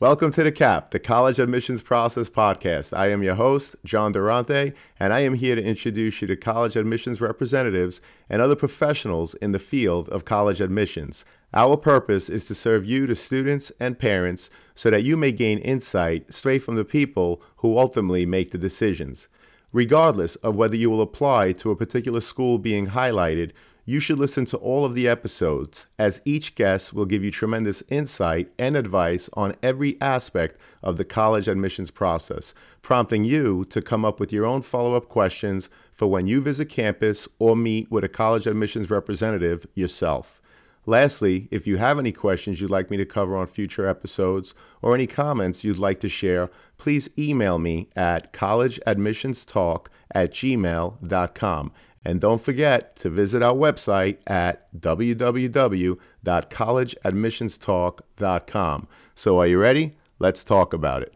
Welcome to the CAP, the College Admissions Process Podcast. I am your host, John Durante, and I am here to introduce you to college admissions representatives and other professionals in the field of college admissions. Our purpose is to serve you, the students and parents, so that you may gain insight straight from the people who ultimately make the decisions. Regardless of whether you will apply to a particular school being highlighted, you should listen to all of the episodes, as each guest will give you tremendous insight and advice on every aspect of the college admissions process, prompting you to come up with your own follow up questions for when you visit campus or meet with a college admissions representative yourself. Lastly, if you have any questions you'd like me to cover on future episodes or any comments you'd like to share, please email me at collegeadmissionstalk at gmail.com. And don't forget to visit our website at www.collegeadmissionstalk.com. So, are you ready? Let's talk about it.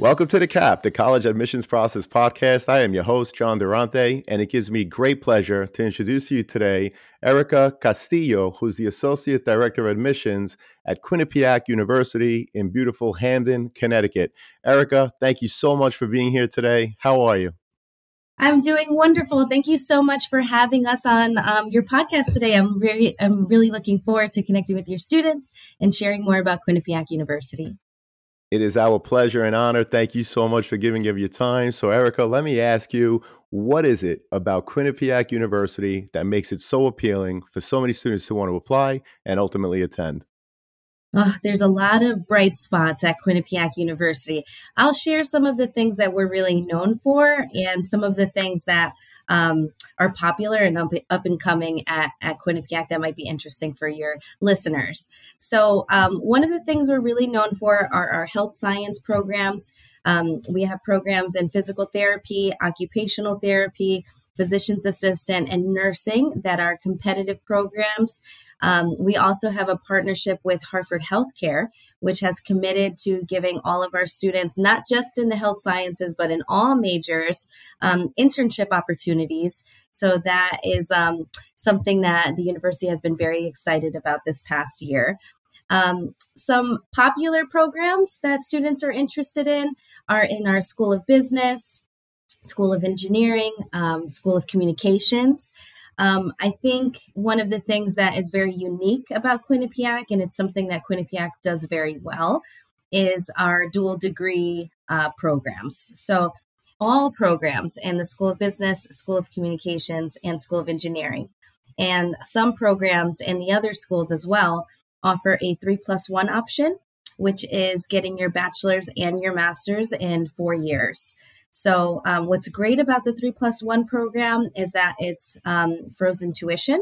Welcome to the CAP, the College Admissions Process Podcast. I am your host, John Durante, and it gives me great pleasure to introduce you today Erika Castillo, who's the Associate Director of Admissions at Quinnipiac University in beautiful Hamden, Connecticut. Erika, thank you so much for being here today. How are you? I'm doing wonderful. Thank you so much for having us on um, your podcast today. I'm really, I'm really looking forward to connecting with your students and sharing more about Quinnipiac University. It is our pleasure and honor. Thank you so much for giving of your time. So, Erika, let me ask you, what is it about Quinnipiac University that makes it so appealing for so many students who want to apply and ultimately attend? Oh, there's a lot of bright spots at Quinnipiac University. I'll share some of the things that we're really known for and some of the things that um, are popular and up, up and coming at, at Quinnipiac that might be interesting for your listeners. So, um, one of the things we're really known for are our health science programs. Um, we have programs in physical therapy, occupational therapy, physician's assistant, and nursing that are competitive programs. Um, we also have a partnership with Hartford Healthcare, which has committed to giving all of our students, not just in the health sciences, but in all majors, um, internship opportunities. So that is um, something that the university has been very excited about this past year. Um, some popular programs that students are interested in are in our School of Business, School of Engineering, um, School of Communications. Um, I think one of the things that is very unique about Quinnipiac, and it's something that Quinnipiac does very well, is our dual degree uh, programs. So, all programs in the School of Business, School of Communications, and School of Engineering, and some programs in the other schools as well, offer a three plus one option, which is getting your bachelor's and your master's in four years. So, um, what's great about the three plus one program is that it's um, frozen tuition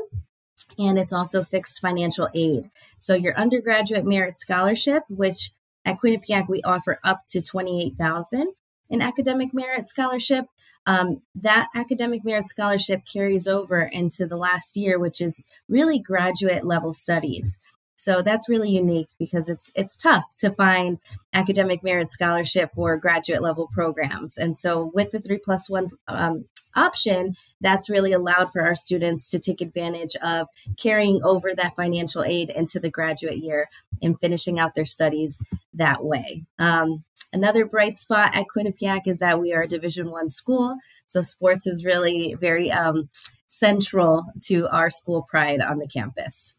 and it's also fixed financial aid. So, your undergraduate merit scholarship, which at Quinnipiac we offer up to 28000 in academic merit scholarship. Um, that academic merit scholarship carries over into the last year, which is really graduate level studies. So that's really unique because it's it's tough to find academic merit scholarship for graduate level programs. And so with the three plus one um, option, that's really allowed for our students to take advantage of carrying over that financial aid into the graduate year and finishing out their studies that way. Um, another bright spot at Quinnipiac is that we are a Division One school, so sports is really very um, central to our school pride on the campus.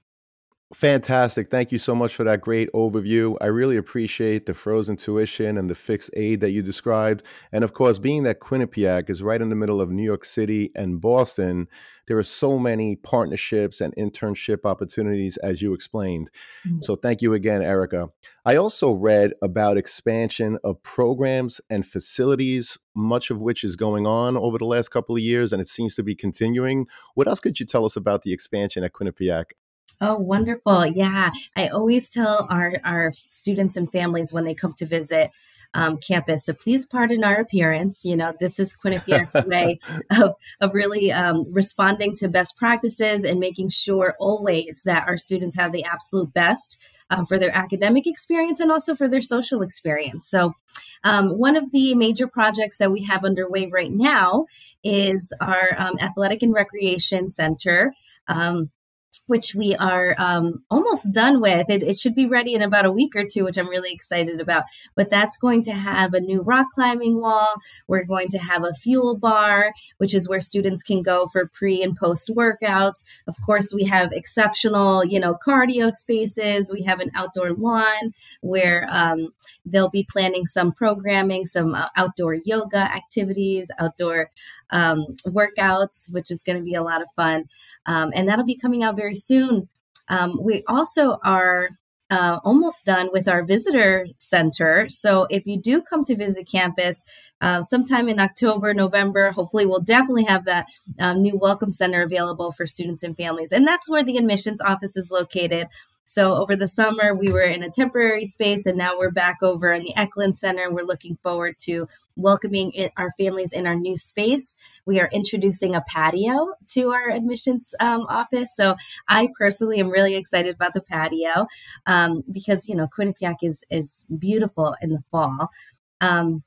Fantastic. Thank you so much for that great overview. I really appreciate the frozen tuition and the fixed aid that you described. And of course, being that Quinnipiac is right in the middle of New York City and Boston, there are so many partnerships and internship opportunities, as you explained. Mm-hmm. So thank you again, Erika. I also read about expansion of programs and facilities, much of which is going on over the last couple of years, and it seems to be continuing. What else could you tell us about the expansion at Quinnipiac? Oh, wonderful. Yeah. I always tell our, our students and families when they come to visit, um, campus. So please pardon our appearance. You know, this is Quinnipiac's way of, of really um, responding to best practices and making sure always that our students have the absolute best um, for their academic experience and also for their social experience. So, um, one of the major projects that we have underway right now is our um, Athletic and Recreation Center. Um, which we are um, almost done with. It, it, should be ready in about a week or two, which I'm really excited about. But that's going to have a new rock climbing wall. We're going to have a fuel bar, which is where students can go for pre and post workouts. Of course, we have exceptional, you know, cardio spaces. We have an outdoor lawn where um, they'll be planning some programming, some uh, outdoor yoga activities, outdoor um, workouts, which is going to be a lot of fun. Um, and that'll be coming out very soon. Um, we also are uh, almost done with our visitor center. So if you do come to visit campus uh, sometime in October, November, hopefully we'll definitely have that um, new welcome center available for students and families. And that's where the admissions office is located. So over the summer, we were in a temporary space, and now we're back over in the Eklund Center. We're looking forward to welcoming our families in our new space. We are introducing a patio to our admissions um, office. So I personally am really excited about the patio um, because you know Quinnipiac is is beautiful in the fall. Um,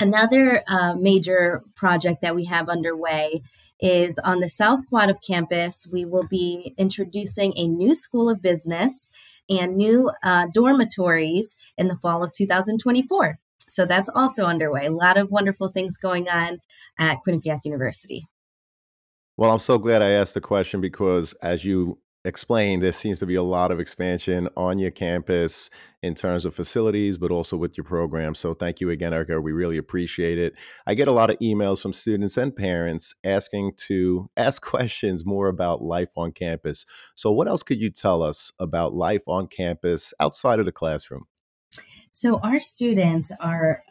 another uh, major project that we have underway is on the South Quad of campus. We will be introducing a new School of Business and new uh, dormitories in the fall of 2024. So that's also underway. A lot of wonderful things going on at Quinnipiac University. Well, I'm so glad I asked the question because, as you explained, there seems to be a lot of expansion on your campus in terms of facilities, but also with your program. So thank you again, Erika. We really appreciate it. I get a lot of emails from students and parents asking to ask questions more about life on campus. So, what else could you tell us about life on campus outside of the classroom? So, our students are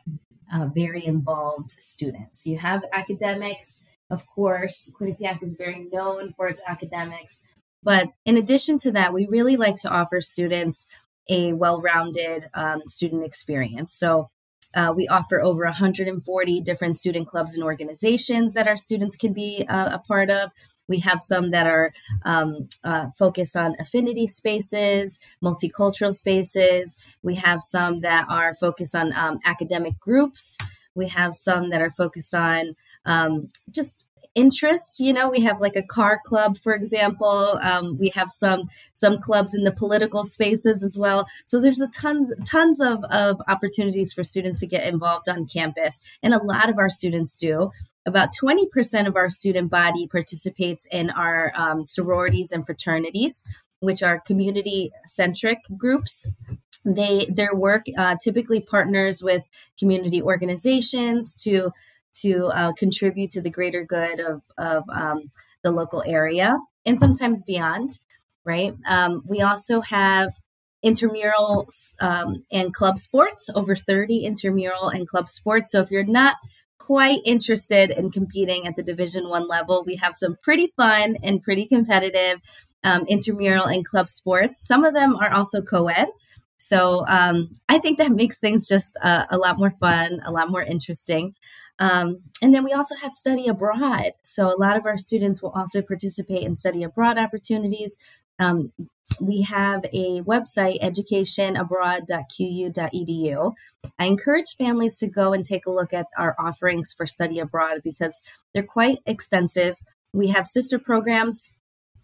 uh, very involved students. You have academics, of course. Quinnipiac is very known for its academics but in addition to that, we really like to offer students a well rounded um, student experience. So uh, we offer over 140 different student clubs and organizations that our students can be uh, a part of. We have some that are um, uh, focused on affinity spaces, multicultural spaces. We have some that are focused on um, academic groups. We have some that are focused on um, just interest you know we have like a car club for example um, we have some some clubs in the political spaces as well. So there's a tons tons of, of opportunities for students to get involved on campus and a lot of our students do. About 20% of our student body participates in our um, sororities and fraternities which are community centric groups. They their work uh, typically partners with community organizations to to uh, contribute to the greater good of, of um, the local area and sometimes beyond, right? Um, we also have intramural um, and club sports, over 30 intramural and club sports. So if you're not quite interested in competing at the Division One level, we have some pretty fun and pretty competitive um, intramural and club sports. Some of them are also co-ed. So um, I think that makes things just uh, a lot more fun, a lot more interesting. Um, and then we also have study abroad. So a lot of our students will also participate in study abroad opportunities. Um, we have a website, educationabroad.qu.edu. I encourage families to go and take a look at our offerings for study abroad because they're quite extensive. We have sister programs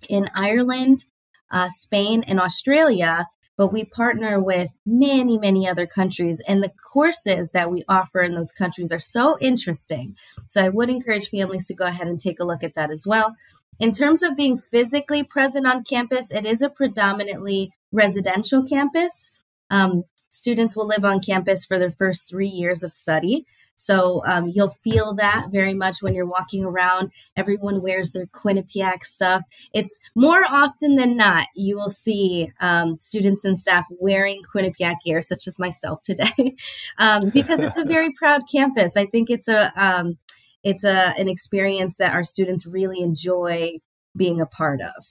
in Ireland, uh, Spain, and Australia but we partner with many, many other countries. And the courses that we offer in those countries are so interesting. So I would encourage families to go ahead and take a look at that as well. In terms of being physically present on campus, it is a predominantly residential campus. Um, students will live on campus for their first three years of study. So um, you'll feel that very much when you're walking around. Everyone wears their Quinnipiac stuff. It's more often than not, you will see um, students and staff wearing Quinnipiac gear, such as myself today, um, because it's a very proud campus. I think it's a um, it's a an experience that our students really enjoy being a part of.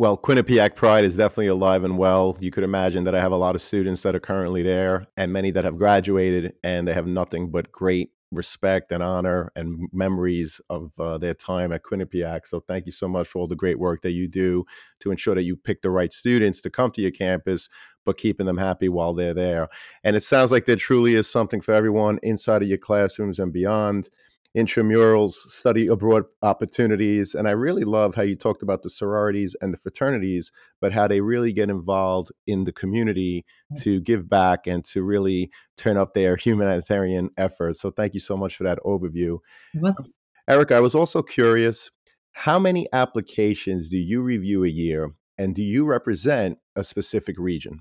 Well, Quinnipiac Pride is definitely alive and well. You could imagine that I have a lot of students that are currently there and many that have graduated and they have nothing but great respect and honor and memories of uh, their time at Quinnipiac. So thank you so much for all the great work that you do to ensure that you pick the right students to come to your campus, but keeping them happy while they're there. And it sounds like there truly is something for everyone inside of your classrooms and beyond intramurals, study abroad opportunities. And I really love how you talked about the sororities and the fraternities, but how they really get involved in the community mm. to give back and to really turn up their humanitarian efforts. So thank you so much for that overview. You're welcome. Eric, I was also curious how many applications do you review a year? And do you represent a specific region?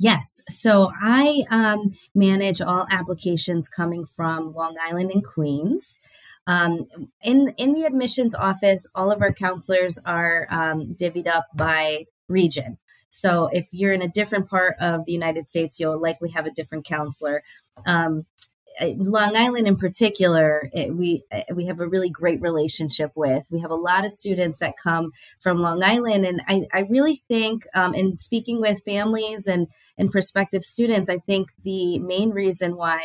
Yes. So I um, manage all applications coming from Long Island and Queens. Um, in in the admissions office, all of our counselors are um, divvied up by region. So if you're in a different part of the United States, you'll likely have a different counselor. Uh, Long Island in particular, it, we uh, we have a really great relationship with. We have a lot of students that come from Long Island, and I, I really think, um, in speaking with families and and prospective students, I think the main reason why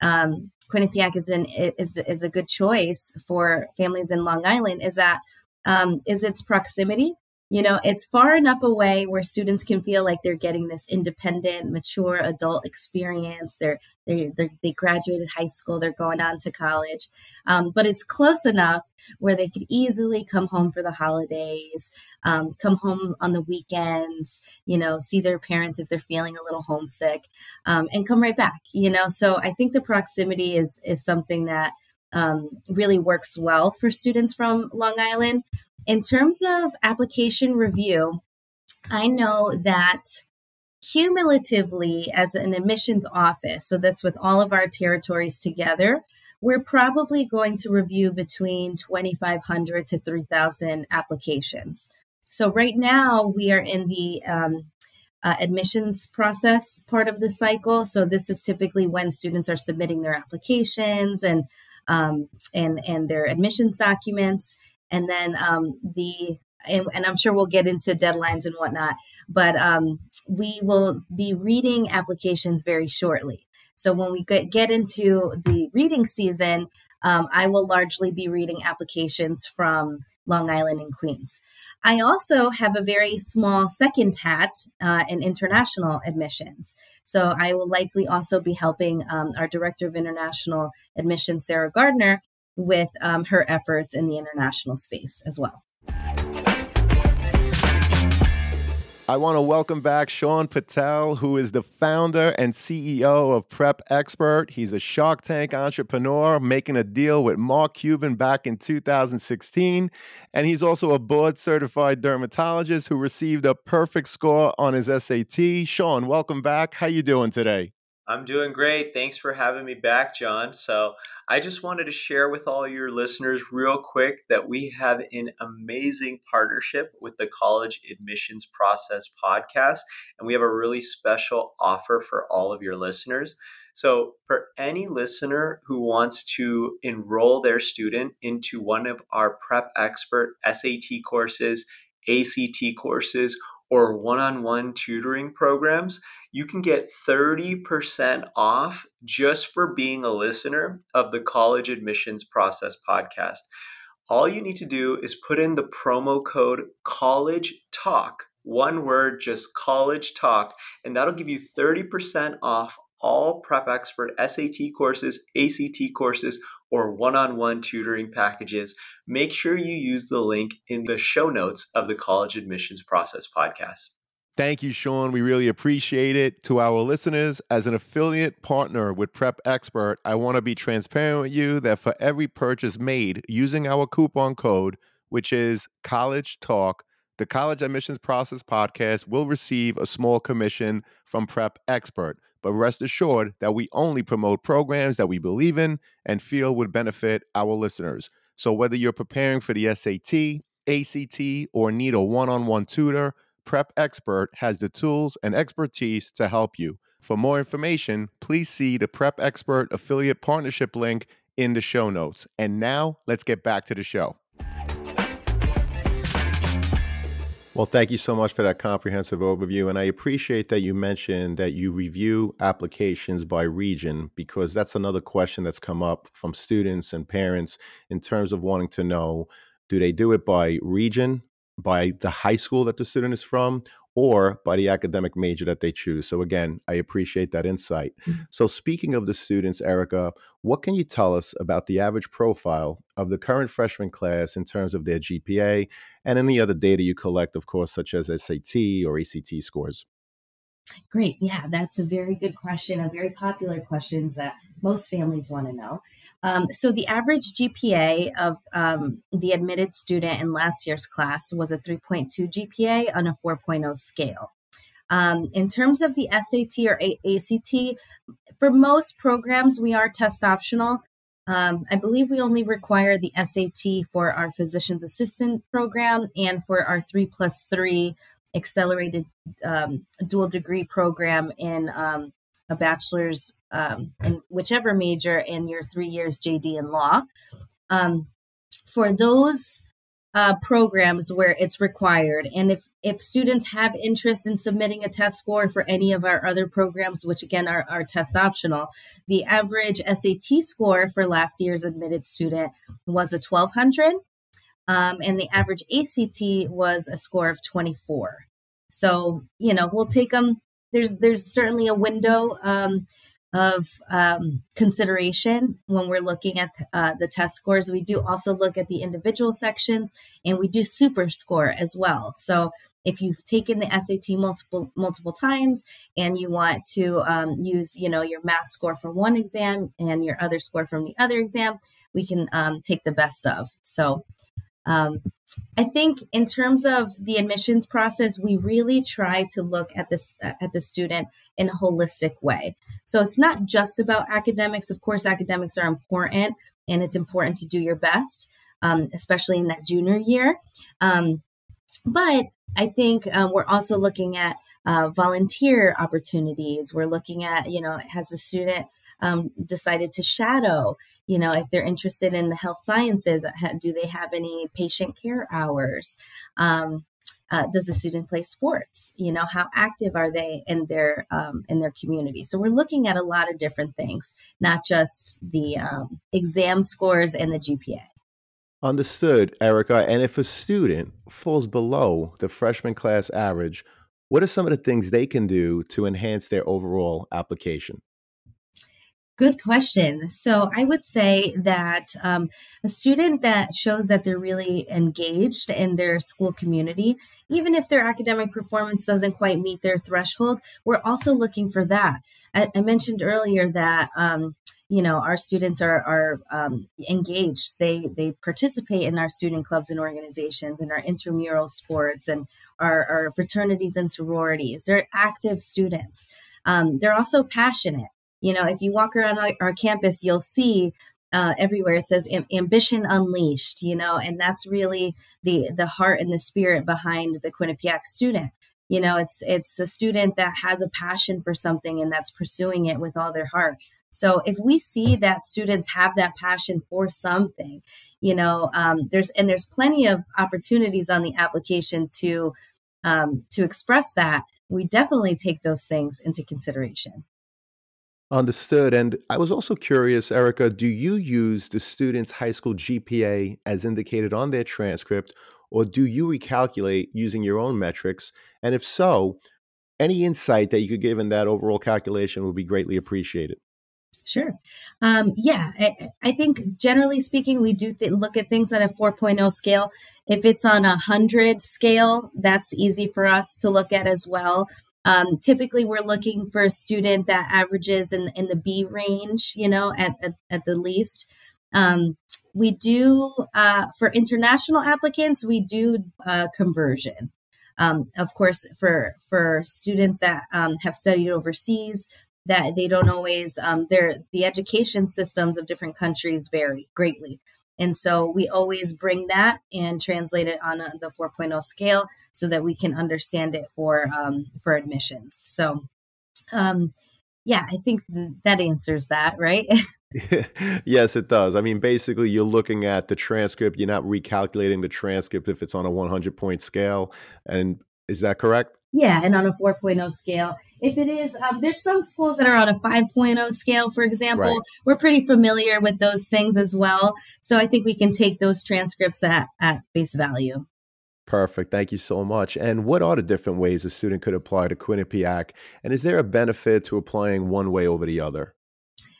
um, Quinnipiac is in is is a good choice for families in Long Island is that um, is its proximity you know it's far enough away where students can feel like they're getting this independent mature adult experience they're, they're, they're they graduated high school they're going on to college um, but it's close enough where they could easily come home for the holidays um, come home on the weekends you know see their parents if they're feeling a little homesick um, and come right back you know so i think the proximity is is something that um, really works well for students from Long Island. In terms of application review, I know that cumulatively as an admissions office, so that's with all of our territories together, we're probably going to review between 2,500 to 3,000 applications. So right now we are in the um, uh, admissions process part of the cycle. So this is typically when students are submitting their applications and um, and and their admissions documents and then um, the and, and, I'm sure we'll get into deadlines and whatnot, but um, we will be reading applications very shortly. So when we get, get into the reading season, um, I will largely be reading applications from Long Island and Queens. I also have a very small second hat uh, in international admissions. So I will likely also be helping um, our Director of International Admissions, Sarah Gardner, with um, her efforts in the international space as well. I want to welcome back Shaan Patel, who is the founder and CEO of Prep Expert. He's a Shark Tank entrepreneur making a deal with Mark Cuban back in 2016. And he's also a board certified dermatologist who received a perfect score on his SAT. Shaan, welcome back. How you doing today? I'm doing great. Thanks for having me back, John. So, I just wanted to share with all your listeners, real quick, that we have an amazing partnership with the College Admissions Process podcast. And we have a really special offer for all of your listeners. So, for any listener who wants to enroll their student into one of our Prep Expert SAT courses, ACT courses, or one on one tutoring programs, you can get 30% off just for being a listener of the College Admissions Process podcast. All you need to do is put in the promo code College Talk, one word, just College Talk, and that'll give you 30% off all Prep Expert SAT courses, ACT courses, or one on one tutoring packages. Make sure you use the link in the show notes of the College Admissions Process podcast. Thank you, Shaan. We really appreciate it. To our listeners, as an affiliate partner with Prep Expert, I want to be transparent with you that for every purchase made using our coupon code, which is College Talk, the College Admissions Process podcast will receive a small commission from Prep Expert. But rest assured that we only promote programs that we believe in and feel would benefit our listeners. So whether you're preparing for the SAT, ACT, or need a one on one tutor, Prep Expert has the tools and expertise to help you. For more information, please see the Prep Expert affiliate partnership link in the show notes. And now let's get back to the show. Well, thank you so much for that comprehensive overview. And I appreciate that you mentioned that you review applications by region because that's another question that's come up from students and parents in terms of wanting to know do they do it by region, by the high school that the student is from, or by the academic major that they choose. So, again, I appreciate that insight. Mm-hmm. So, speaking of the students, Erika, what can you tell us about the average profile of the current freshman class in terms of their GPA and any other data you collect, of course, such as SAT or ACT scores? Great. Yeah, that's a very good question, a very popular question that most families want to know. Um, so, the average GPA of um, the admitted student in last year's class was a 3.2 GPA on a 4.0 scale. Um, in terms of the SAT or a- ACT, for most programs, we are test optional. Um, I believe we only require the SAT for our physician's assistant program and for our three plus three accelerated um, dual degree program in um, a bachelor's um, in whichever major in your three years JD in law. Um, for those uh, programs where it's required, and if if students have interest in submitting a test score for any of our other programs, which again are, are test optional, the average SAT score for last year's admitted student was a 1200 um, and the average ACT was a score of 24. So you know we'll take them. There's there's certainly a window um, of um, consideration when we're looking at uh, the test scores. We do also look at the individual sections, and we do super score as well. So if you've taken the SAT multiple multiple times and you want to um, use you know your math score from one exam and your other score from the other exam, we can um, take the best of. So um, I think in terms of the admissions process, we really try to look at this at the student in a holistic way. So it's not just about academics. Of course, academics are important, and it's important to do your best, um, especially in that junior year. Um, but I think um, we're also looking at uh, volunteer opportunities. We're looking at, you know, has the student um, decided to shadow? You know, if they're interested in the health sciences, do they have any patient care hours? Um, uh, does the student play sports? You know, how active are they in their um, in their community? So we're looking at a lot of different things, not just the um, exam scores and the GPA. Understood, Erika. And if a student falls below the freshman class average, what are some of the things they can do to enhance their overall application? Good question. So I would say that um, a student that shows that they're really engaged in their school community, even if their academic performance doesn't quite meet their threshold, we're also looking for that. I, I mentioned earlier that. Um, you know our students are are um, engaged they they participate in our student clubs and organizations and our intramural sports and our, our fraternities and sororities they're active students um, they're also passionate you know, if you walk around our, our campus, you'll see uh, everywhere it says ambition unleashed you know and that's really the the heart and the spirit behind the quinnipiac student. You know it's it's a student that has a passion for something and that's pursuing it with all their heart. So if we see that students have that passion for something you know um, there's and there's plenty of opportunities on the application to um, to express that we definitely take those things into consideration Understood. And I was also curious, Erika, do you use the student's high school GPA as indicated on their transcript, or do you recalculate using your own metrics? And if so, any insight that you could give in that overall calculation would be greatly appreciated. Sure. Um, yeah, I, I, think generally speaking, we do th- look at things on a 4.0 scale. If it's on a 100 scale, that's easy for us to look at as well. Um, typically, we're looking for a student that averages in, in the B range, you know, at, at, at the least. Um, we do, uh, for international applicants, we do uh, conversion. Um, of course, for, for students that um, have studied overseas, that they don't always, um, their, the education systems of different countries vary greatly. And so we always bring that and translate it on a, the 4.0 scale so that we can understand it for um, for admissions. So, um, yeah, I think that answers that, right? yes, it does. I mean, basically, you're looking at the transcript. You're not recalculating the transcript if it's on a 100 point scale. And is that correct? Yeah, and on a 4.0 scale. If it is, um, there's some schools that are on a 5.0 scale, for example. Right. We're pretty familiar with those things as well. So I think we can take those transcripts at, at face value. Perfect. Thank you so much. And what are the different ways a student could apply to Quinnipiac? And is there a benefit to applying one way over the other?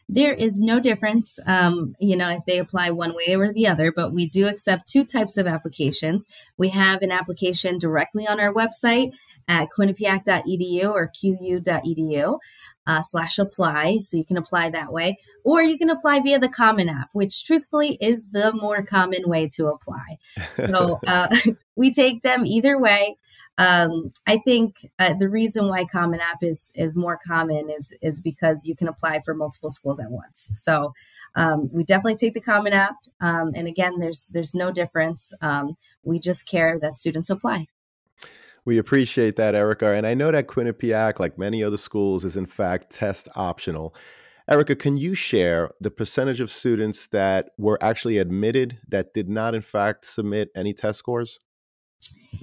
There is no difference, um, you know, if they apply one way or the other, but we do accept two types of applications. We have an application directly on our website at quinnipiac.edu or qu.edu uh, slash apply. So you can apply that way, or you can apply via the Common App, which truthfully is the more common way to apply. So uh, we take them either way. Um, I think uh, the reason why Common App is is more common is is because you can apply for multiple schools at once. So um, we definitely take the Common App, um, and again, there's there's no difference. Um, we just care that students apply. We appreciate that, Erika. And I know that Quinnipiac, like many other schools, is in fact test optional. Erika, can you share the percentage of students that were actually admitted that did not, in fact, submit any test scores?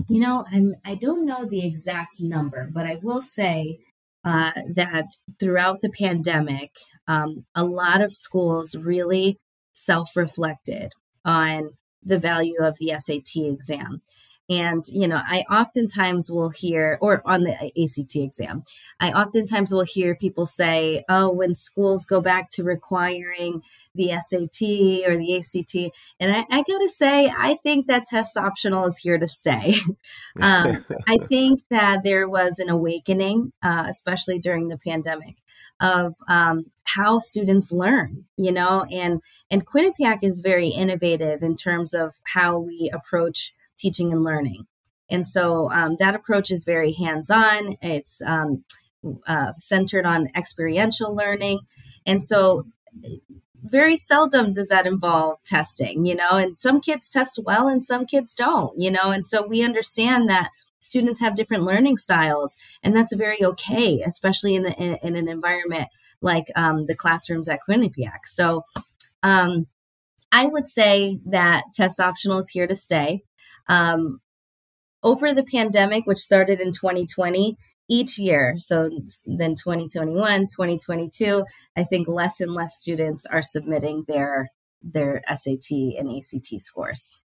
You know, I'm I don't know the exact number, but I will say uh, that throughout the pandemic, um, a lot of schools really self-reflected on the value of the SAT exam. And, you know, I oftentimes will hear, or on the ACT exam, I oftentimes will hear people say, oh, when schools go back to requiring the SAT or the ACT. And I, I got to say, I think that test optional is here to stay. um, I think that there was an awakening, uh, especially during the pandemic, of um, how students learn you know and and quinnipiac is very innovative in terms of how we approach teaching and learning. And so um, that approach is very hands on, it's um, uh, centered on experiential learning. And so very seldom does that involve testing, you know, and some kids test well and some kids don't, you know, and so we understand that students have different learning styles and that's very okay, especially in, the, in, in an environment like um, the classrooms at Quinnipiac. So um, I would say that test optional is here to stay. Um, over the pandemic, which started in 2020, each year, so then 2021, 2022, I think less and less students are submitting their their SAT and ACT scores.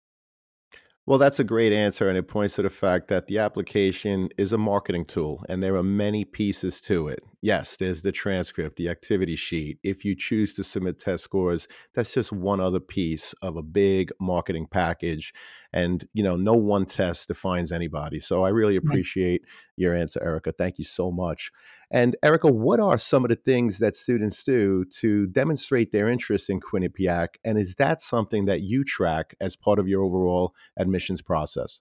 Well, that's a great answer, and it points to the fact that the application is a marketing tool, and there are many pieces to it. Yes, there's the transcript, the activity sheet. If you choose to submit test scores, that's just one other piece of a big marketing package. And, you know, no one test defines anybody. So I really appreciate right. your answer, Erika. Thank you so much. And Erika, what are some of the things that students do to demonstrate their interest in Quinnipiac? And is that something that you track as part of your overall admissions process?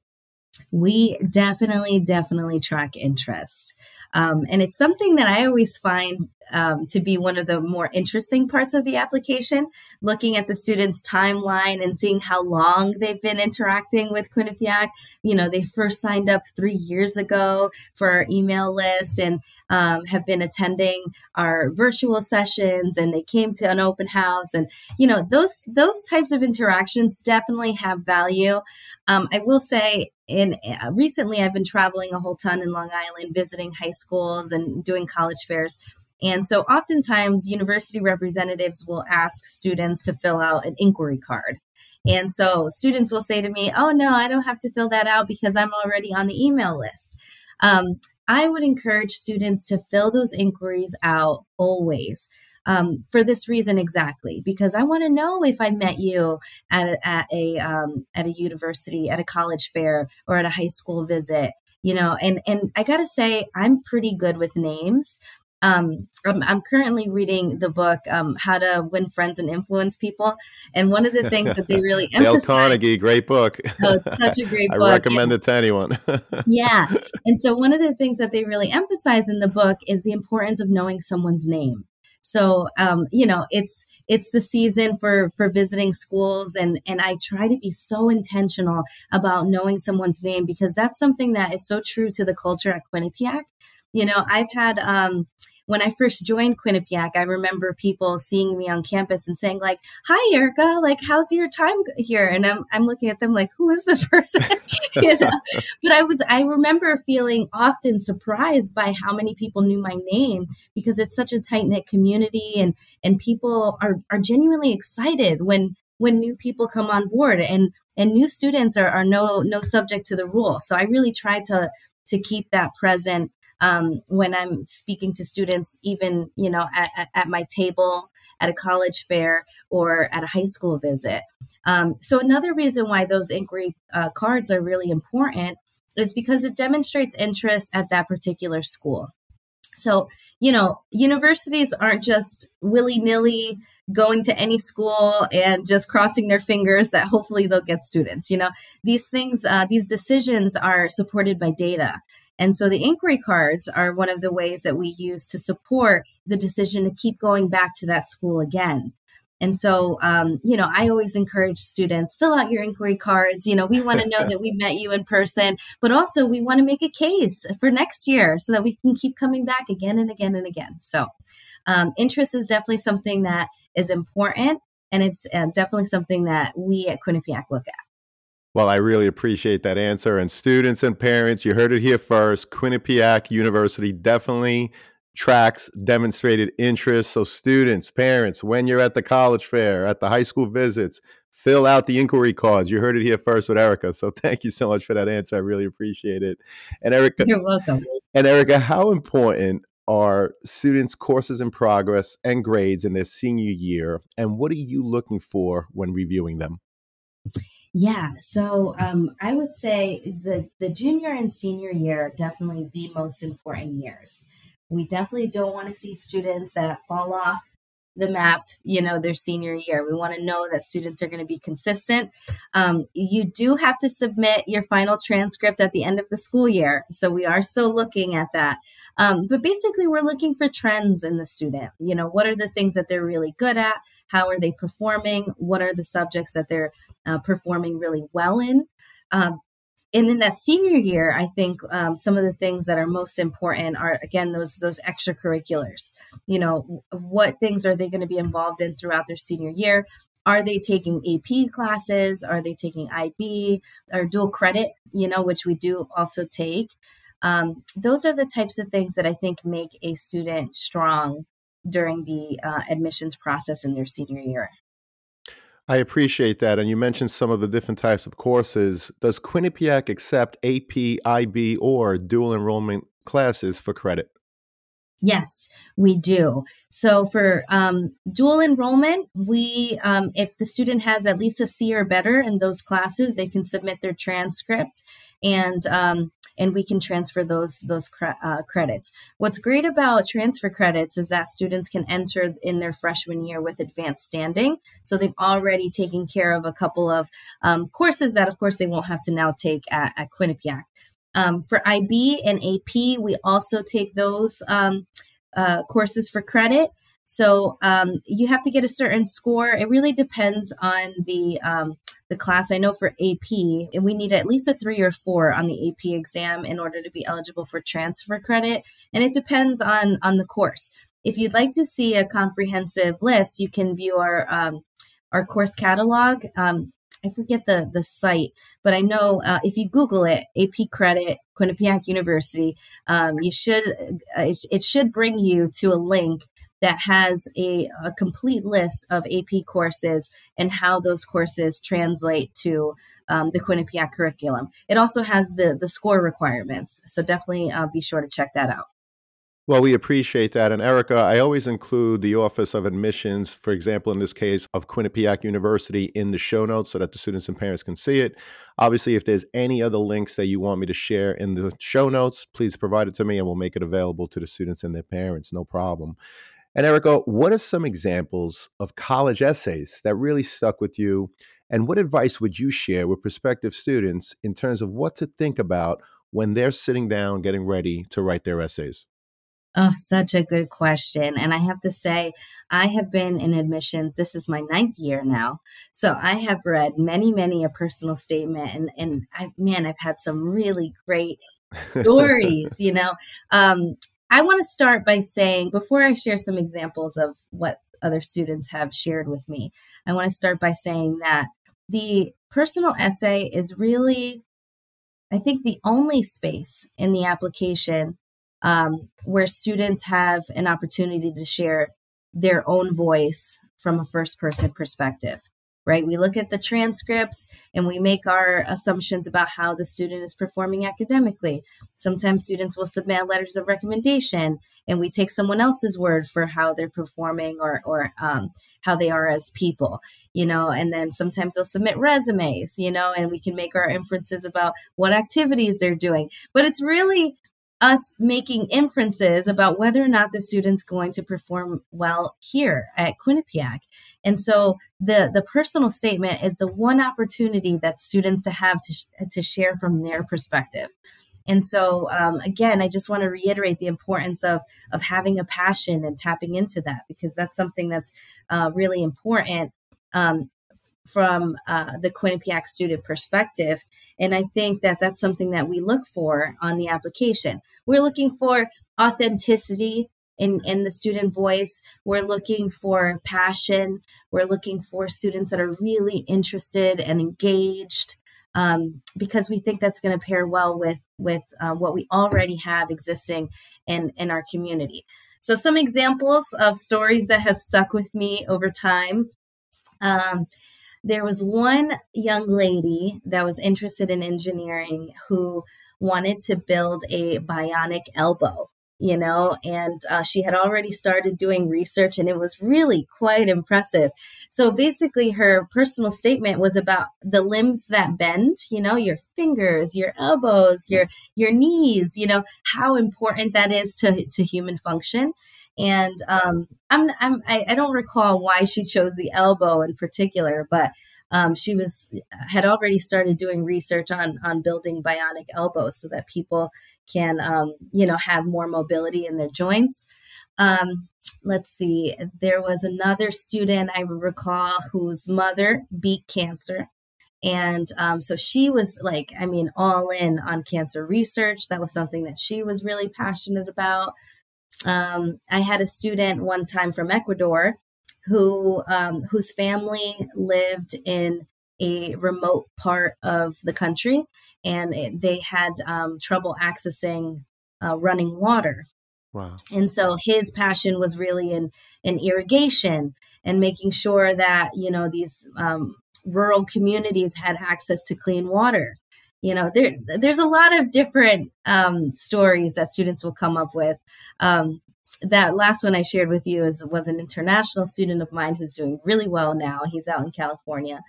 We definitely, definitely track interest. Um, and it's something that I always find um, to be one of the more interesting parts of the application, looking at the students' timeline and seeing how long they've been interacting with Quinnipiac. You know, they first signed up three years ago for our email list and um, have been attending our virtual sessions and they came to an open house. And you know those those types of interactions definitely have value. Um, i will say in uh, recently i've been traveling a whole ton in long island visiting high schools and doing college fairs and so oftentimes university representatives will ask students to fill out an inquiry card. And so students will say to me, Oh, no, I don't have to fill that out because I'm already on the email list. Um, I would encourage students to fill those inquiries out always. Um, for this reason exactly because I want to know if I met you at a, at a um, at a university, at a college fair, or at a high school visit. You know, and and I gotta say I'm pretty good with names. Um, I'm, I'm, currently reading the book um, "How to Win Friends and Influence People," and one of the things that they really emphasize. Dale Carnegie, great book. Oh, such a great I book. I recommend and, it to anyone. yeah, and so one of the things that they really emphasize in the book is the importance of knowing someone's name. So, um, you know, it's it's the season for for visiting schools, and and I try to be so intentional about knowing someone's name because that's something that is so true to the culture at Quinnipiac. You know, I've had um, when I first joined Quinnipiac, I remember people seeing me on campus and saying like, "Hi, Erika, like, how's your time here?" And I'm I'm looking at them like, "Who is this person?" you know. But I was I remember feeling often surprised by how many people knew my name because it's such a tight knit community, and and people are are genuinely excited when when new people come on board and and new students are, are no no subject to the rule so i really try to to keep that present um, when I'm speaking to students, even you know at, at, my table at a college fair or at a high school visit. Um, so another reason why those inquiry uh, cards are really important is because it demonstrates interest at that particular school. So you know, universities aren't just willy nilly going to any school and just crossing their fingers that hopefully they'll get students. You know, these things, uh, these decisions are supported by data. And so the inquiry cards are one of the ways that we use to support the decision to keep going back to that school again. And so, um, you know, I always encourage students fill out your inquiry cards. You know, we want to know that we met you in person, but also we want to make a case for next year so that we can keep coming back again and again and again. So, um, interest is definitely something that is important, and it's uh, definitely something that we at Quinnipiac look at. Well, I really appreciate that answer. And students and parents, you heard it here first. Quinnipiac University definitely tracks demonstrated interest. So, students, parents, when you're at the college fair, at the high school visits, fill out the inquiry cards. You heard it here first with Erika. So, thank you so much for that answer. I really appreciate it. And, Erika, you're welcome. And, Erika, how important are students' courses in progress and grades in their senior year? And what are you looking for when reviewing them? Yeah, so um, I would say the the junior and senior year are definitely the most important years. We definitely don't want to see students that fall off the map, you know, their senior year. We want to know that students are going to be consistent. Um, you do have to submit your final transcript at the end of the school year. So we are still looking at that. Um, but basically, we're looking for trends in the student. You know, what are the things that they're really good at? How are they performing? What are the subjects that they're uh, performing really well in? Um, and in that senior year, I think um, some of the things that are most important are again those those extracurriculars. You know, what things are they going to be involved in throughout their senior year? Are they taking AP classes? Are they taking IB or dual credit? You know, which we do also take. Um, those are the types of things that I think make a student strong during the uh, admissions process in their senior year. I appreciate that. And you mentioned some of the different types of courses. Does Quinnipiac accept AP, IB, or dual enrollment classes for credit? Yes, we do. So for um, dual enrollment, we um, if the student has at least a C or better in those classes, they can submit their transcript, and um, and we can transfer those those cre- uh, credits. What's great about transfer credits is that students can enter in their freshman year with advanced standing, so they've already taken care of a couple of um, courses that, of course, they won't have to now take at, at Quinnipiac. Um, for IB and AP, we also take those um, uh, courses for credit. So um, you have to get a certain score. It really depends on the um, the class. I know for AP, and we need at least a three or four on the AP exam in order to be eligible for transfer credit, and it depends on on the course. If you'd like to see a comprehensive list, you can view our um, our course catalog. Um, I forget the the site, but I know uh, if you Google it, AP Credit Quinnipiac University, um, you should uh, it should bring you to a link that has a, a, complete list of AP courses and how those courses translate to um, the Quinnipiac curriculum. It also has the, the score requirements, so definitely uh, be sure to check that out. Well, we appreciate that. And Erika, I always include the Office of Admissions, for example, in this case of Quinnipiac University, in the show notes so that the students and parents can see it. Obviously, if there's any other links that you want me to share in the show notes, please provide it to me and we'll make it available to the students and their parents. No problem. And Erika, what are some examples of college essays that really stuck with you? And what advice would you share with prospective students in terms of what to think about when they're sitting down getting ready to write their essays? Oh, such a good question. And I have to say, I have been in admissions. This is my ninth year now. So I have read many, many a personal statement. And, and I, man, I've had some really great stories, you know. Um, I want to start by saying, before I share some examples of what other students have shared with me, I want to start by saying that the personal essay is really, I think, the only space in the application um, where students have an opportunity to share their own voice from a first person perspective right? We look at the transcripts and we make our assumptions about how the student is performing academically. Sometimes students will submit letters of recommendation and we take someone else's word for how they're performing or, or um, how they are as people, you know, and then sometimes they'll submit resumes, you know, and we can make our inferences about what activities they're doing. But it's really us making inferences about whether or not the student's going to perform well here at Quinnipiac. And so the the personal statement is the one opportunity that students to have to, to share from their perspective. And so um, again, I just want to reiterate the importance of of having a passion and tapping into that because that's something that's uh, really important um, from uh, the Quinnipiac student perspective. And I think that that's something that we look for on the application. We're looking for authenticity in, in the student voice. We're looking for passion. We're looking for students that are really interested and engaged. Um, because we think that's going to pair well with with uh, what we already have existing in in our community. So, some examples of stories that have stuck with me over time. Um, there was one young lady that was interested in engineering who wanted to build a bionic elbow you know and uh, she had already started doing research and it was really quite impressive. So basically her personal statement was about the limbs that bend you know your fingers your elbows your your knees you know how important that is to to human function and um, I'm, I'm I, I don't recall why she chose the elbow in particular, but um, she was had already started doing research on on building bionic elbows so that people can um, you know have more mobility in their joints. Um, let's see, there was another student I recall whose mother beat cancer. And um, so she was like, I mean, all in on cancer research. That was something that she was really passionate about. Um, I had a student one time from Ecuador who um, whose family lived in a remote part of the country, and it, they had um, trouble accessing uh, running water. Wow. And so his passion was really in in irrigation and making sure that you know these um, rural communities had access to clean water you know there there's a lot of different um, stories that students will come up with. Um, that last one i shared with you is was an international student of mine who's doing really well now. He's out in california.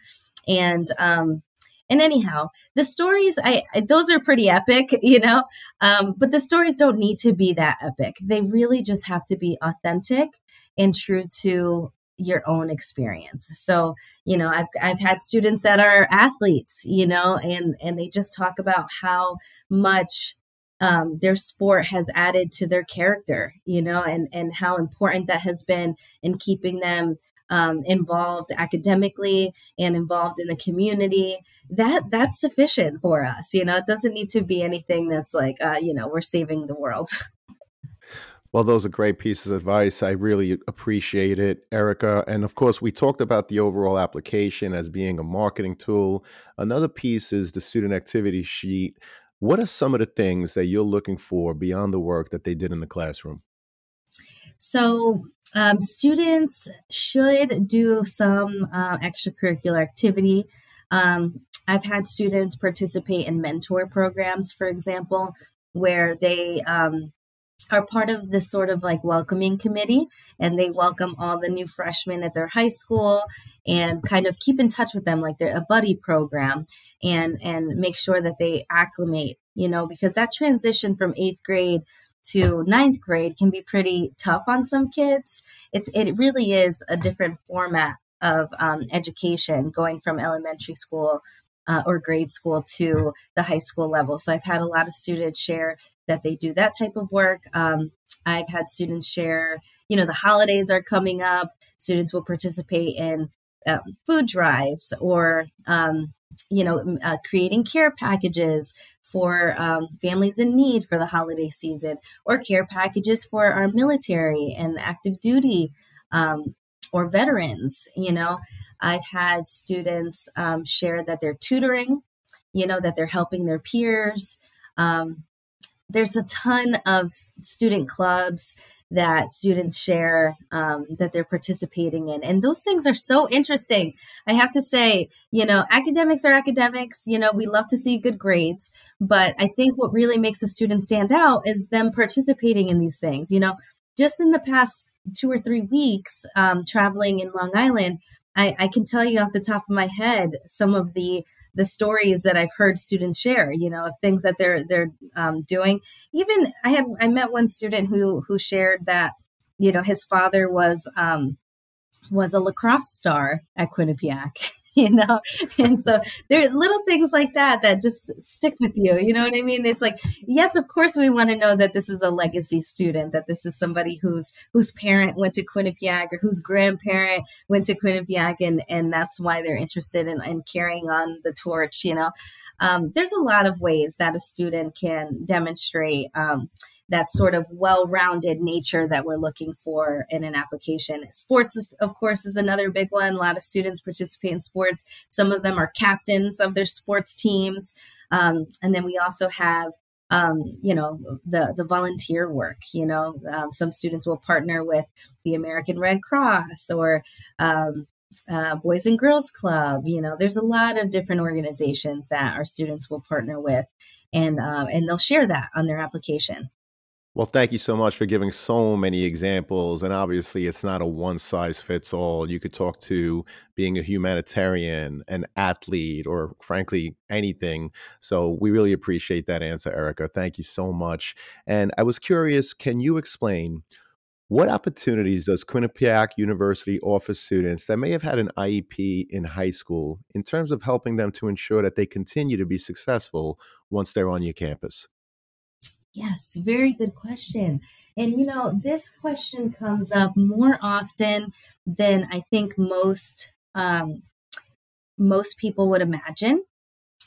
And um, and anyhow the stories I, those are pretty epic you know? Um, but the stories don't need to be that epic. They really just have to be authentic and true to your own experience. So, you know, I've I've had students that are athletes, you know, and and they just talk about how much um, their sport has added to their character, you know, and and how important that has been in keeping them um, involved academically and involved in the community. That that's sufficient for us, you know. It doesn't need to be anything that's like, uh, you know, we're saving the world. Well, those are great pieces of advice. I really appreciate it, Erika. And of course, we talked about the overall application as being a marketing tool. Another piece is the student activity sheet. What are some of the things that you're looking for beyond the work that they did in the classroom? So, um, students should do some uh, extracurricular activity. Um, I've had students participate in mentor programs, for example, where they um, are part of this sort of like welcoming committee and they welcome all the new freshmen at their high school and kind of keep in touch with them like they're a buddy program and and make sure that they acclimate you know because that transition from eighth grade to ninth grade can be pretty tough on some kids. It's it really is a different format of um, education going from elementary school uh, or grade school to the high school level. So I've had a lot of students share that they do that type of work. Um, I've had students share, you know, the holidays are coming up. Students will participate in um, food drives or um, you know, uh, creating care packages for um, families in need for the holiday season, or care packages for our military and active duty um, or veterans. You know, I've had students um, share that they're tutoring, you know, that they're helping their peers. Um, there's a ton of student clubs that students share um, that they're participating in. And those things are so interesting. I have to say, you know, academics are academics. You know, we love to see good grades. But I think what really makes a student stand out is them participating in these things. You know, just in the past two or three weeks um, traveling in Long Island, I, I can tell you off the top of my head some of the the stories that I've heard students share, you know, of things that they're they're um, doing. Even I had I met one student who who shared that, you know, his father was um, was a lacrosse star at Quinnipiac. you know? And so there are little things like that that just stick with you you know what i mean? It's like yes of course we want to know that this is a legacy student that this is somebody whose whose parent went to quinnipiac or whose grandparent went to quinnipiac and and that's why they're interested in, in carrying on the torch you know? Um, there's a lot of ways that a student can demonstrate um, that sort of well-rounded nature that we're looking for in an application. Sports, of course, is another big one. A lot of students participate in sports. Some of them are captains of their sports teams, um, and then we also have. Um, you know the the volunteer work. You know, um, some students will partner with the American Red Cross or um, uh, Boys and Girls Club. You know, there's a lot of different organizations that our students will partner with, and uh, and they'll share that on their application. Well, thank you so much for giving so many examples. And obviously, it's not a one size fits all. You could talk to being a humanitarian, an athlete, or frankly, anything. So we really appreciate that answer, Erika. Thank you so much. And I was curious can you explain what opportunities does Quinnipiac University offer students that may have had an IEP in high school in terms of helping them to ensure that they continue to be successful once they're on your campus? Yes, very good question. And you know, this question comes up more often than I think most um, most people would imagine.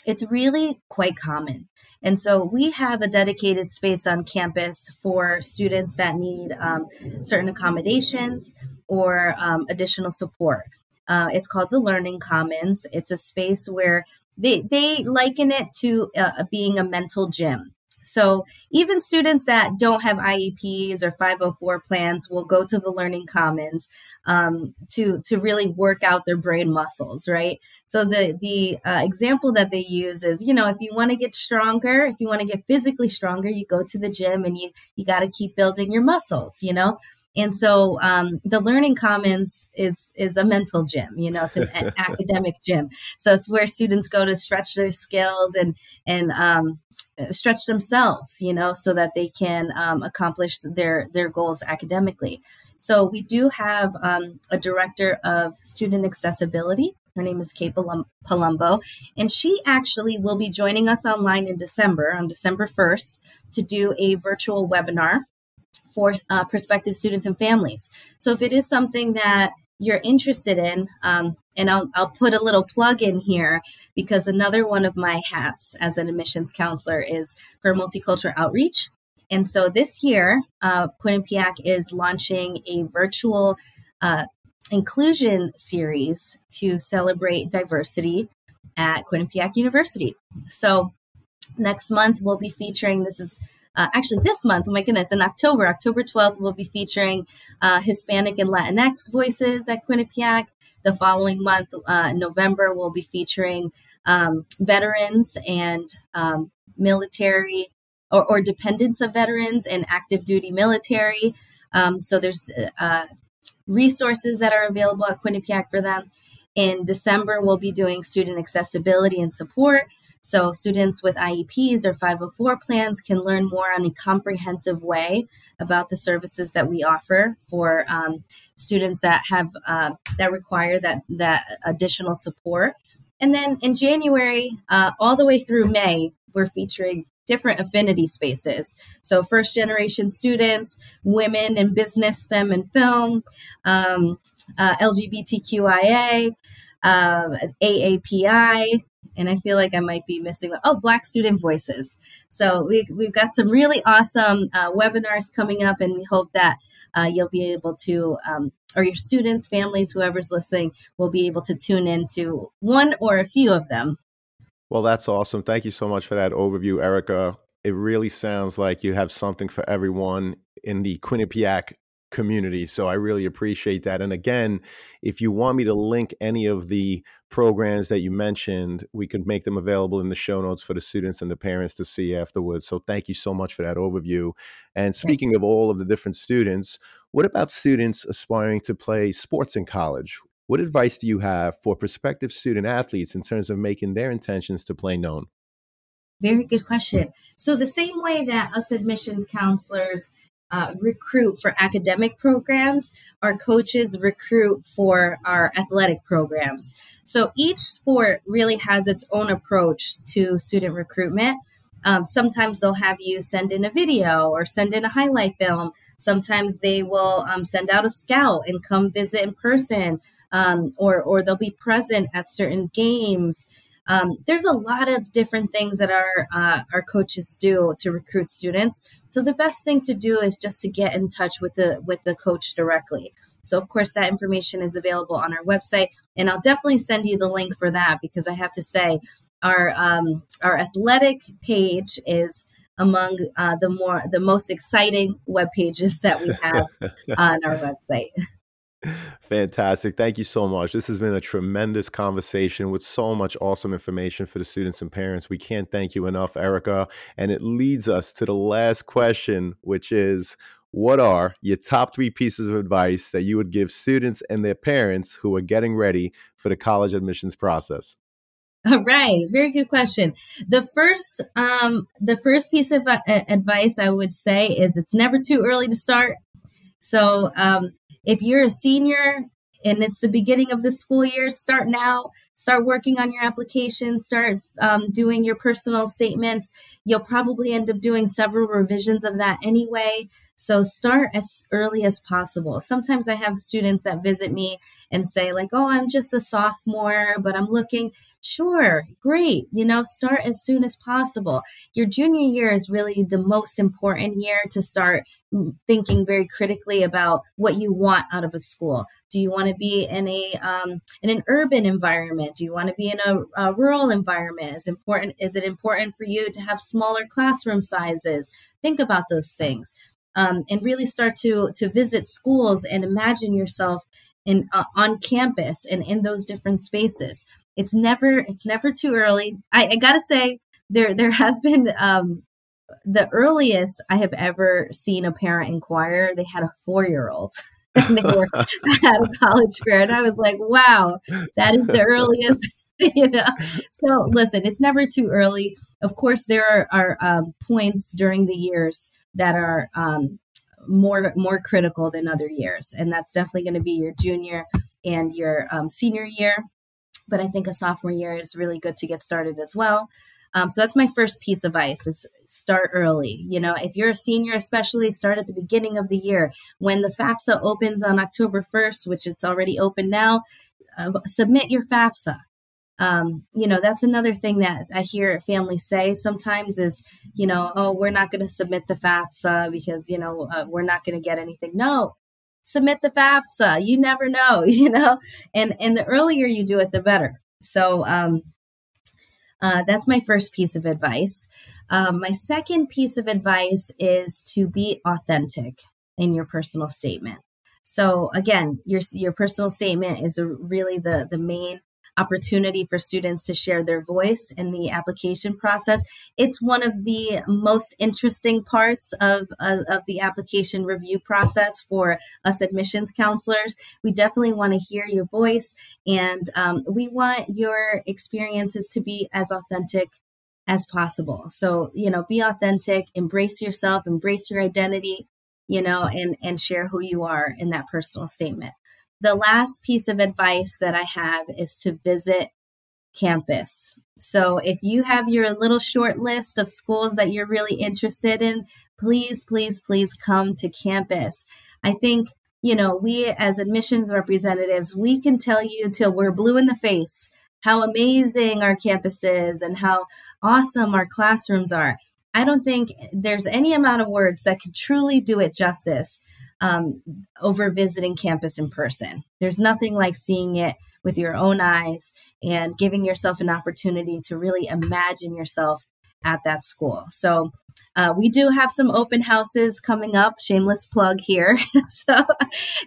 It's really quite common. And so we have a dedicated space on campus for students that need um, certain accommodations or um, additional support. Uh, it's called the Learning Commons. It's a space where they, they liken it to uh, being a mental gym. So even students that don't have IEPs or 504 plans will go to the Learning Commons um, to to really work out their brain muscles, right? So the the uh, example that they use is, you know, if you want to get stronger, if you want to get physically stronger, you go to the gym and you you got to keep building your muscles, you know. And so um, the Learning Commons is is a mental gym. You know, it's an, an academic gym. So it's where students go to stretch their skills and and um, stretch themselves you know so that they can um, accomplish their their goals academically so we do have um, a director of student accessibility her name is kate palumbo and she actually will be joining us online in december on december 1st to do a virtual webinar for uh, prospective students and families so if it is something that you're interested in, um, and I'll, I'll put a little plug in here because another one of my hats as an admissions counselor is for multicultural outreach. And so this year, uh, Quinnipiac is launching a virtual uh, inclusion series to celebrate diversity at Quinnipiac University. So next month, we'll be featuring this is uh, actually this month, oh my goodness, in October, October 12th, we'll be featuring uh, Hispanic and Latinx voices at Quinnipiac. The following month, uh, November, we'll be featuring um, veterans and um, military or, or, dependents of veterans and active duty military. Um, so there's uh, resources that are available at Quinnipiac for them. In December, we'll be doing student accessibility and support. So, students with IEPs or 504 plans can learn more on a comprehensive way about the services that we offer for um, students that have uh, that require that that additional support. And then in January, uh, all the way through May, we're featuring different affinity spaces. So, first generation students, women in business, STEM, and film, um, uh, LGBTQIA, uh, AAPI, and I feel like I might be missing. Oh, Black Student Voices. So we, we've got some really awesome uh, webinars coming up, and we hope that uh, you'll be able to, um, or your students, families, whoever's listening, will be able to tune into one or a few of them. Well, that's awesome. Thank you so much for that overview, Erika. It really sounds like you have something for everyone in the Quinnipiac community. So I really appreciate that. And again, if you want me to link any of the programs that you mentioned, we could make them available in the show notes for the students and the parents to see afterwards. So thank you so much for that overview. And speaking of all of the different students, what about students aspiring to play sports in college? What advice do you have for prospective student athletes in terms of making their intentions to play known? Very good question. So, the same way that us admissions counselors uh, recruit for academic programs, our coaches recruit for our athletic programs. So each sport really has its own approach to student recruitment. Um, sometimes they'll have you send in a video or send in a highlight film. Sometimes they will um, send out a scout and come visit in person, um, or or they'll be present at certain games. Um, there's a lot of different things that our uh, our coaches do to recruit students. So the best thing to do is just to get in touch with the with the coach directly. So of course that information is available on our website, and I'll definitely send you the link for that because I have to say our um, our athletic page is among uh, the more the most exciting web pages that we have on our website. Fantastic. Thank you so much. This has been a tremendous conversation with so much awesome information for the students and parents. We can't thank you enough, Erika. And it leads us to the last question, which is what are your top three pieces of advice that you would give students and their parents who are getting ready for the college admissions process? All right, very good question. The first, um, the first piece of uh, advice I would say is it's never too early to start. So, um, if you're a senior and it's the beginning of the school year, start now. Start working on your application. Start um, doing your personal statements. You'll probably end up doing several revisions of that anyway. So start as early as possible. Sometimes I have students that visit me and say, like, oh, I'm just a sophomore, but I'm looking. Sure, great. You know, start as soon as possible. Your junior year is really the most important year to start thinking very critically about what you want out of a school. Do you want to be in a um, in an urban environment? Do you want to be in a, a rural environment? Is important? Is it important for you to have smaller classroom sizes? Think about those things. Um, and really start to to visit schools and imagine yourself in uh, on campus and in those different spaces. It's never it's never too early. I, I gotta say there there has been um, the earliest I have ever seen a parent inquire. They had a four year old. and they were at a college fair, and I was like, "Wow, that is the earliest." you know. So listen, it's never too early. Of course, there are, are um, points during the years that are um, more more critical than other years, and that's definitely going to be your junior and your um, senior year. But I think a sophomore year is really good to get started as well. Um, so that's my first piece of advice: is start early. You know, if you're a senior, especially start at the beginning of the year when the FAFSA opens on October 1st, which it's already open now. Uh, submit your FAFSA um, you know that's another thing that i hear families say sometimes is you know oh we're not going to submit the fafsa because you know uh, we're not going to get anything. No submit the fafsa. You never know you know? And and the earlier you do it the better. So um, uh, that's my first piece of advice. Um, my second piece of advice is to be authentic in your personal statement. So again your your personal statement is a, really the the main opportunity for students to share their voice in the application process. It's one of the most interesting parts of, of, of the application review process for us admissions counselors. We definitely want to hear your voice and um, we want your experiences to be as authentic as possible. So, you know, be authentic, embrace yourself, embrace your identity, you know, and and share who you are in that personal statement. The last piece of advice that I have is to visit campus. So if you have your little short list of schools that you're really interested in, please, please, please come to campus. I think, you know, we as admissions representatives, we can tell you till we're blue in the face how amazing our campus is and how awesome our classrooms are. I don't think there's any amount of words that could truly do it justice um, over visiting campus in person. There's nothing like seeing it with your own eyes and giving yourself an opportunity to really imagine yourself at that school. So uh, we do have some open houses coming up. Shameless plug here. so,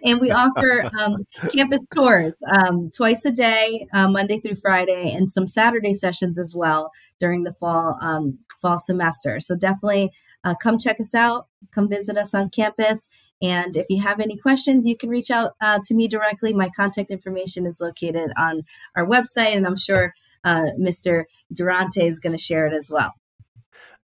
and we offer um, campus tours um, twice a day, uh, Monday through Friday, and some Saturday sessions as well during the fall um, fall semester. So definitely uh, come check us out. Come visit us on campus. And if you have any questions, you can reach out uh, to me directly. My contact information is located on our website, and I'm sure uh, Mr. Durante is going to share it as well.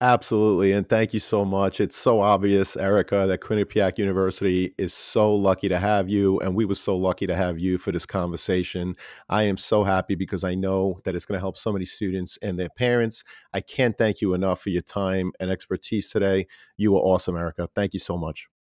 Absolutely. And thank you so much. It's so obvious, Erika, that Quinnipiac University is so lucky to have you. And we were so lucky to have you for this conversation. I am so happy because I know that it's going to help so many students and their parents. I can't thank you enough for your time and expertise today. You were awesome, Erika. Thank you so much.